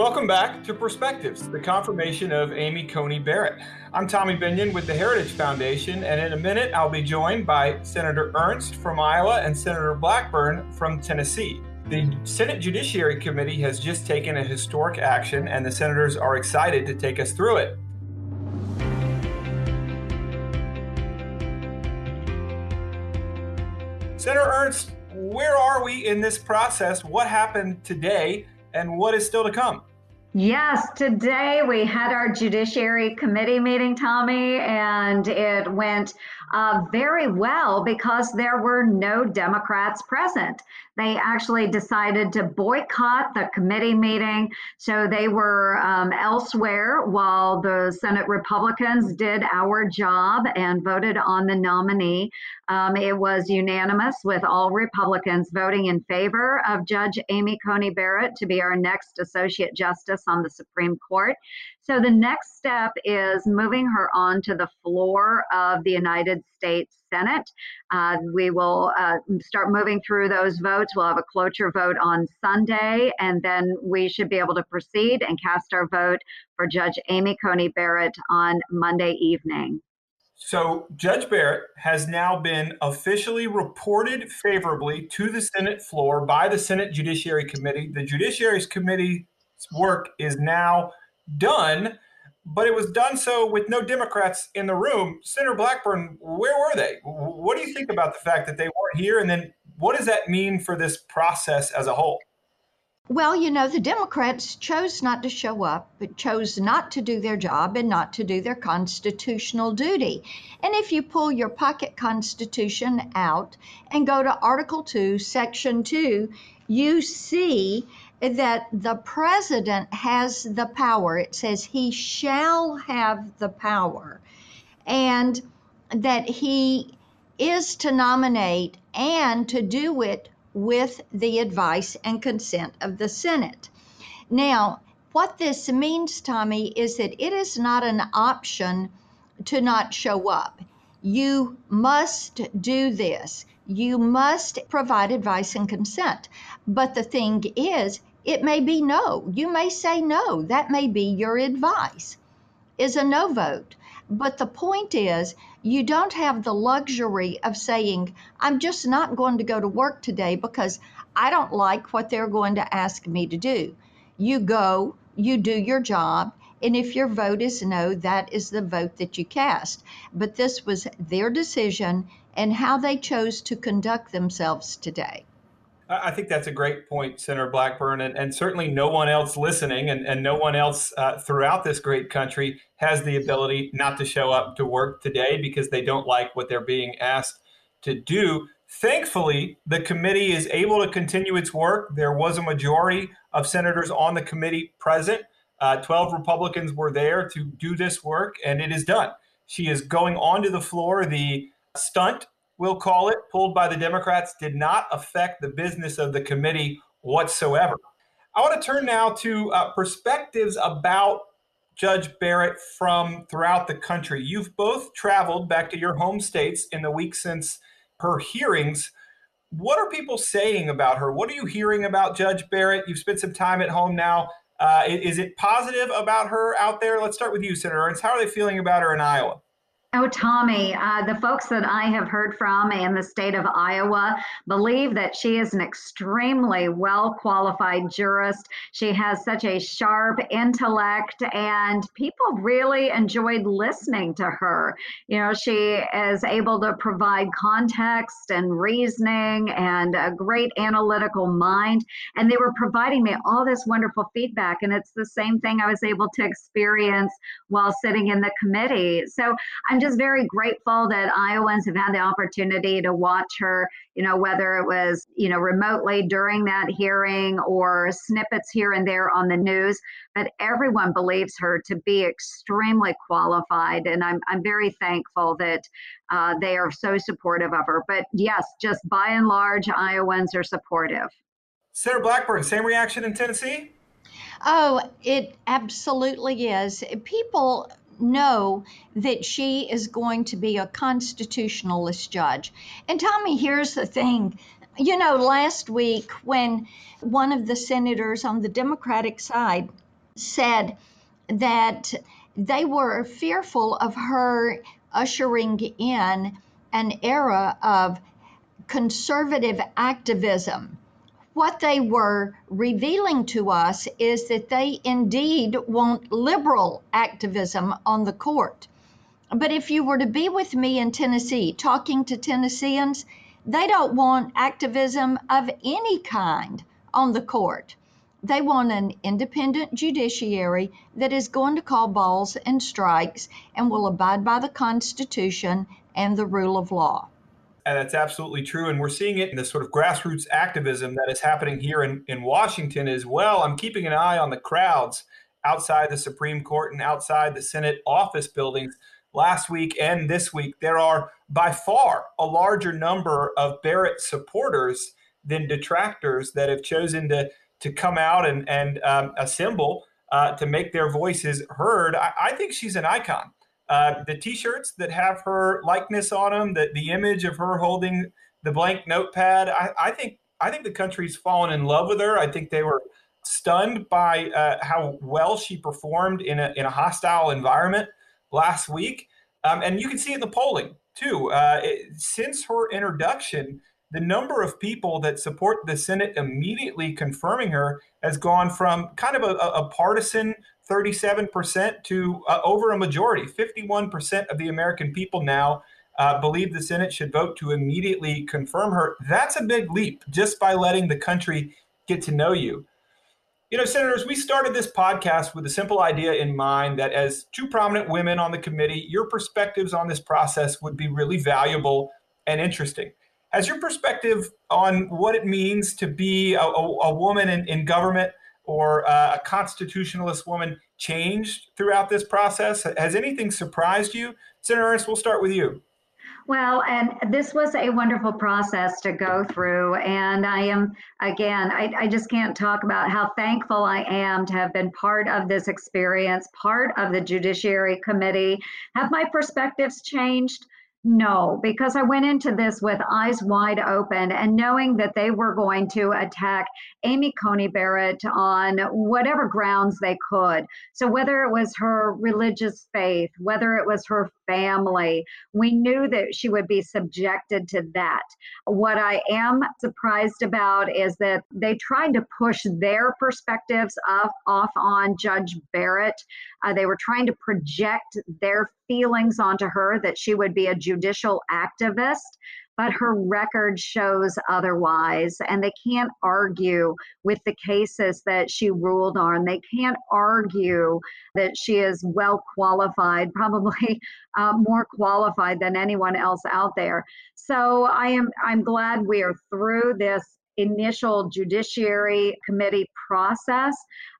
Welcome back to Perspectives, the confirmation of Amy Coney Barrett. I'm Tommy Binion with the Heritage Foundation, and in a minute I'll be joined by Senator Ernst from Iowa and Senator Blackburn from Tennessee. The Senate Judiciary Committee has just taken a historic action, and the senators are excited to take us through it. Senator Ernst, where are we in this process? What happened today, and what is still to come? Yes, today we had our Judiciary Committee meeting, Tommy, and it went uh, very well because there were no Democrats present. They actually decided to boycott the committee meeting. So they were um, elsewhere while the Senate Republicans did our job and voted on the nominee. Um, it was unanimous with all Republicans voting in favor of Judge Amy Coney Barrett to be our next Associate Justice on the Supreme Court. So the next step is moving her on to the floor of the United States Senate. Uh, we will uh, start moving through those votes. We'll have a cloture vote on Sunday, and then we should be able to proceed and cast our vote for Judge Amy Coney Barrett on Monday evening. So, Judge Barrett has now been officially reported favorably to the Senate floor by the Senate Judiciary Committee. The Judiciary Committee's work is now done, but it was done so with no Democrats in the room. Senator Blackburn, where were they? What do you think about the fact that they weren't here? And then what does that mean for this process as a whole? Well, you know, the Democrats chose not to show up, but chose not to do their job and not to do their constitutional duty. And if you pull your pocket constitution out and go to Article 2, Section 2, you see that the president has the power. It says he shall have the power, and that he is to nominate and to do it with the advice and consent of the Senate. Now, what this means, Tommy, is that it is not an option to not show up. You must do this. You must provide advice and consent. But the thing is, it may be no. You may say no. That may be your advice, is a no vote. But the point is, you don't have the luxury of saying, I'm just not going to go to work today because I don't like what they're going to ask me to do. You go, you do your job, and if your vote is no, that is the vote that you cast. But this was their decision and how they chose to conduct themselves today. I think that's a great point, Senator Blackburn, and, and certainly no one else listening and, and no one else uh, throughout this great country has the ability not to show up to work today because they don't like what they're being asked to do. Thankfully, the committee is able to continue its work. There was a majority of senators on the committee present. Uh, 12 Republicans were there to do this work, and it is done. She is going onto the floor. The stunt we'll call it, pulled by the Democrats, did not affect the business of the committee whatsoever. I want to turn now to uh, perspectives about Judge Barrett from throughout the country. You've both traveled back to your home states in the week since her hearings. What are people saying about her? What are you hearing about Judge Barrett? You've spent some time at home now. Uh, is it positive about her out there? Let's start with you, Senator Ernst. How are they feeling about her in Iowa? Oh, Tommy, uh, the folks that I have heard from in the state of Iowa believe that she is an extremely well qualified jurist. She has such a sharp intellect, and people really enjoyed listening to her. You know, she is able to provide context and reasoning and a great analytical mind. And they were providing me all this wonderful feedback. And it's the same thing I was able to experience while sitting in the committee. So I'm just very grateful that Iowans have had the opportunity to watch her, you know, whether it was, you know, remotely during that hearing or snippets here and there on the news. But everyone believes her to be extremely qualified. And I'm, I'm very thankful that uh, they are so supportive of her. But yes, just by and large, Iowans are supportive. Senator Blackburn, same reaction in Tennessee? Oh, it absolutely is. People know that she is going to be a constitutionalist judge. And Tommy, here's the thing. You know, last week when one of the senators on the Democratic side said that they were fearful of her ushering in an era of conservative activism. What they were revealing to us is that they indeed want liberal activism on the court. But if you were to be with me in Tennessee talking to Tennesseans, they don't want activism of any kind on the court. They want an independent judiciary that is going to call balls and strikes and will abide by the Constitution and the rule of law. And that's absolutely true. And we're seeing it in the sort of grassroots activism that is happening here in, in Washington as well. I'm keeping an eye on the crowds outside the Supreme Court and outside the Senate office buildings last week and this week. There are by far a larger number of Barrett supporters than detractors that have chosen to, to come out and, and um, assemble uh, to make their voices heard. I, I think she's an icon. Uh, the T-shirts that have her likeness on them, the, the image of her holding the blank notepad. I, I think I think the country's fallen in love with her. I think they were stunned by uh, how well she performed in a in a hostile environment last week, um, and you can see it in the polling too. Uh, it, since her introduction, the number of people that support the Senate immediately confirming her has gone from kind of a, a partisan 37% to uh, over a majority. 51% of the American people now uh, believe the Senate should vote to immediately confirm her. That's a big leap just by letting the country get to know you. You know, senators, we started this podcast with a simple idea in mind that as two prominent women on the committee, your perspectives on this process would be really valuable and interesting. Has your perspective on what it means to be a, a, a woman in, in government or uh, a constitutionalist woman changed throughout this process? Has anything surprised you? Senator Ernst, we'll start with you. Well, and this was a wonderful process to go through. And I am, again, I, I, just can't talk about how thankful I am to have been part of this experience, part of the Judiciary Committee. Have my perspectives changed? No, because I went into this with eyes wide open and knowing that they were going to attack Amy Coney Barrett on whatever grounds they could. So, whether it was her religious faith, whether it was her family, we knew that she would be subjected to that. What I am surprised about is that they tried to push their perspectives off, off on Judge Barrett. Uh, they were trying to project their feelings onto her that she would be a judicial activist but her record shows otherwise. And they can't argue with the cases that she ruled on. They can't argue that she is well qualified, probably uh, more qualified than anyone else out there. So I am I'm glad we are through this initial Judiciary Committee process.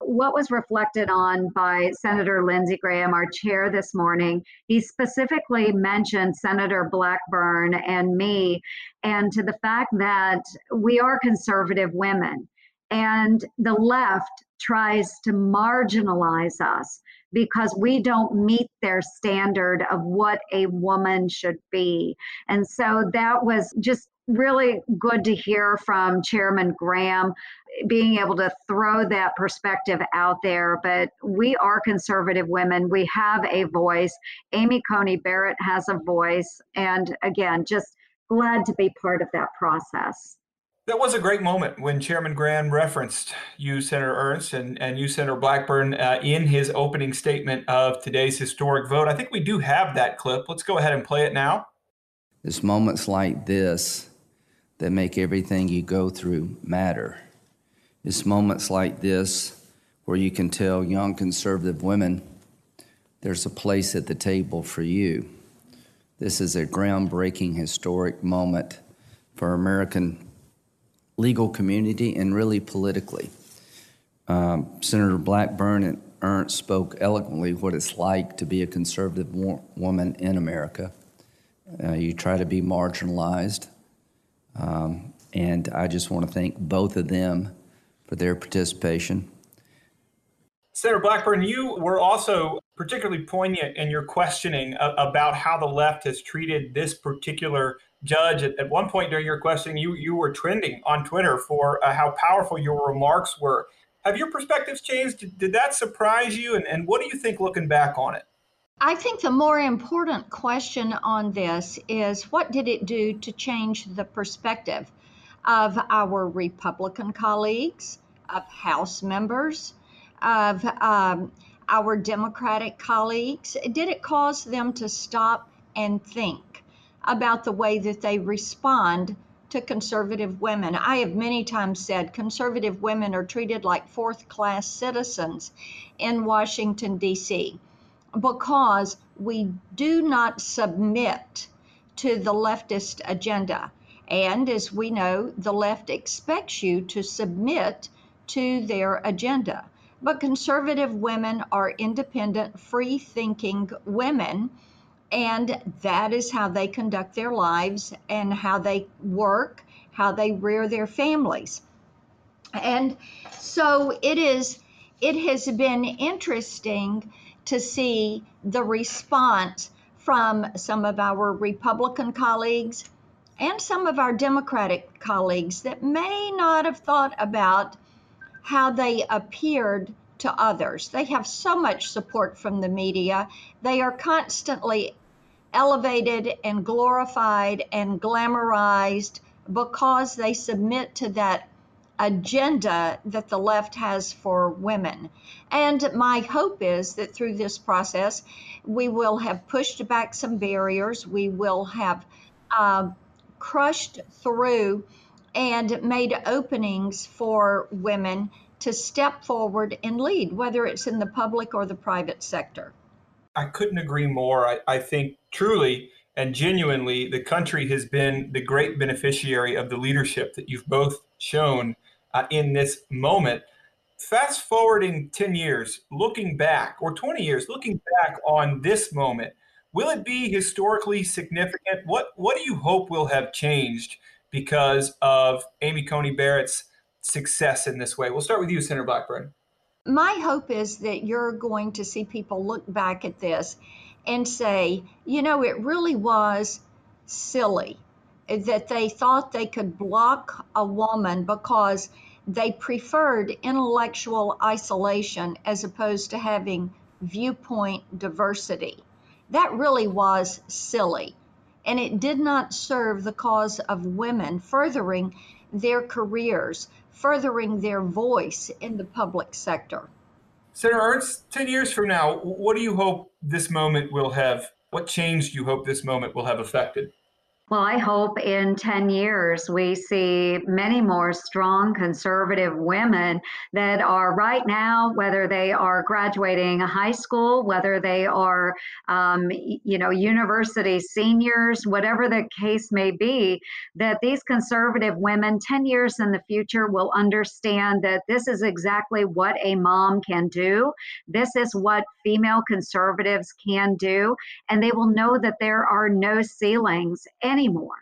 What was reflected on by Senator Lindsey Graham, our chair this morning, he specifically mentioned Senator Blackburn and me, and to the fact that we are conservative women. And the left tries to marginalize us because we don't meet their standard of what a woman should be. And so that was just really good to hear from Chairman Graham being able to throw that perspective out there. But we are conservative women. We have a voice. Amy Coney Barrett has a voice. And again, just glad to be part of that process. That was a great moment when Chairman Graham referenced you, Senator Ernst, and, and you, Senator Blackburn, uh, in his opening statement of today's historic vote. I think we do have that clip. Let's go ahead and play it now. It's moments like this that make everything you go through matter. It's moments like this where you can tell young conservative women there's a place at the table for you. This is a groundbreaking historic moment for American legal community and really politically. Um, Senator Blackburn and Ernst spoke eloquently what it's like to be a conservative wo- woman in America. Uh, you try to be marginalized, um, and I just want to thank both of them for their participation. Senator Blackburn, you were also particularly poignant in your questioning about how the left has treated this particular judge. At, one point during your questioning, you, you were trending on Twitter for uh, how powerful your remarks were Have your perspectives changed? Did, did that surprise you? And, and what do you think looking back on it? I think the more important question on this is what did it do to change the perspective of our Republican colleagues, of House members, of um, our Democratic colleagues? Did it cause them to stop and think about the way that they respond to conservative women? I have many times said conservative women are treated like fourth class citizens in Washington, D.C because we do not submit to the leftist agenda. And as we know, the left expects you to submit to their agenda. But conservative women are independent, free thinking women, and that is how they conduct their lives and how they work, how they rear their families. And so it is it has been interesting to see the response from some of our Republican colleagues and some of our Democratic colleagues that may not have thought about how they appeared to others. They have so much support from the media. They are constantly elevated and glorified and glamorized because they submit to that agenda that the left has for women. And my hope is that through this process, we will have pushed back some barriers, we will have uh, crushed through and made openings for women to step forward and lead, whether it's in the public or the private sector. I couldn't agree more. I, I think truly and genuinely, the country has been the great beneficiary of the leadership that you've both shown uh, in this moment. Fast forwarding 10 years, looking back, or 20 years, looking back on this moment, will it be historically significant? What, what do you hope will have changed because of Amy Coney Barrett's success in this way? We'll start with you, Senator Blackburn. My hope is that you're going to see people look back at this and say, you know, it really was silly that they thought they could block a woman because they preferred intellectual isolation as opposed to having viewpoint diversity. That really was silly, and it did not serve the cause of women furthering their careers, furthering their voice in the public sector. Senator Ernst, 10 years from now, what do you hope this moment will have? What change do you hope this moment will have affected? Well, I hope in 10 years we see many more strong conservative women that are right now, whether they are graduating high school, whether they are, um, you know, university seniors, whatever the case may be, that these conservative women 10 years in the future will understand that this is exactly what a mom can do. This is what female conservatives can do. And they will know that there are no ceilings anymore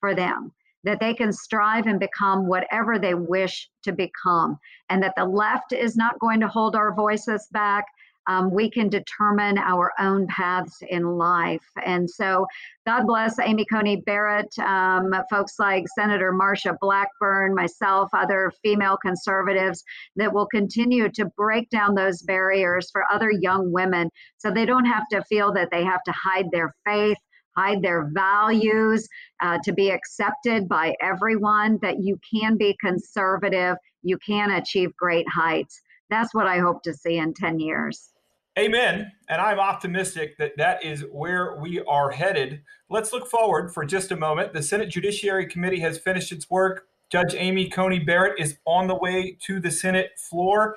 for them, that they can strive and become whatever they wish to become, and that the left is not going to hold our voices back. Um, we can determine our own paths in life. And so, God bless Amy Coney Barrett, um, folks like Senator Marsha Blackburn, myself, other female conservatives that will continue to break down those barriers for other young women so they don't have to feel that they have to hide their faith hide their values, uh, to be accepted by everyone, that you can be conservative, you can achieve great heights. That's what I hope to see in 10 years. Amen. And I'm optimistic that that is where we are headed. Let's look forward for just a moment. The Senate Judiciary Committee has finished its work. Judge Amy Coney Barrett is on the way to the Senate floor.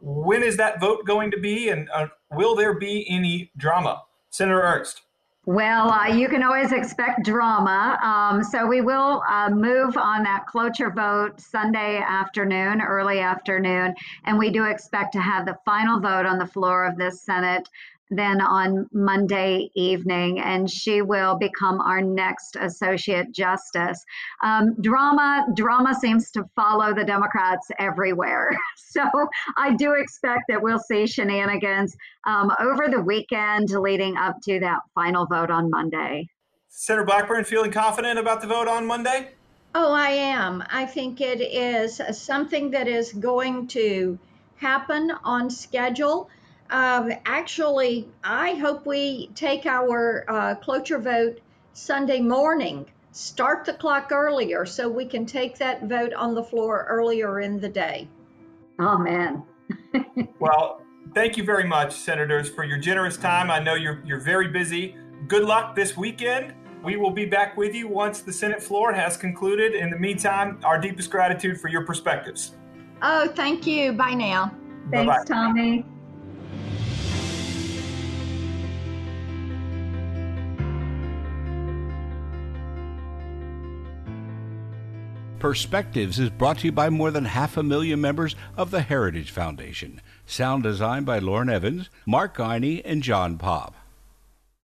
When is that vote going to be? And uh, will there be any drama? Senator Ernst. Well, uh, you can always expect drama. Um, so we will uh, move on that cloture vote Sunday afternoon, early afternoon, and we do expect to have the final vote on the floor of this Senate then on Monday evening, and she will become our next associate justice. Um, drama, drama seems to follow the Democrats everywhere, so I do expect that we'll see shenanigans um, over the weekend leading up to that final vote on Monday. Senator Blackburn, feeling confident about the vote on Monday? Oh, I am. I think it is something that is going to happen on schedule. Um, actually, I hope we take our uh, cloture vote Sunday morning, start the clock earlier so we can take that vote on the floor earlier in the day. Amen. well, thank you very much, senators, for your generous time. I know you're you're very busy. Good luck this weekend. We will be back with you once the Senate floor has concluded. In the meantime, our deepest gratitude for your perspectives. Oh, thank you. Bye now. Thanks, Bye-bye. Tommy. Perspectives is brought to you by more than half a million members of the Heritage Foundation. Sound design by Lauren Evans, Mark Guiney, and John Pop.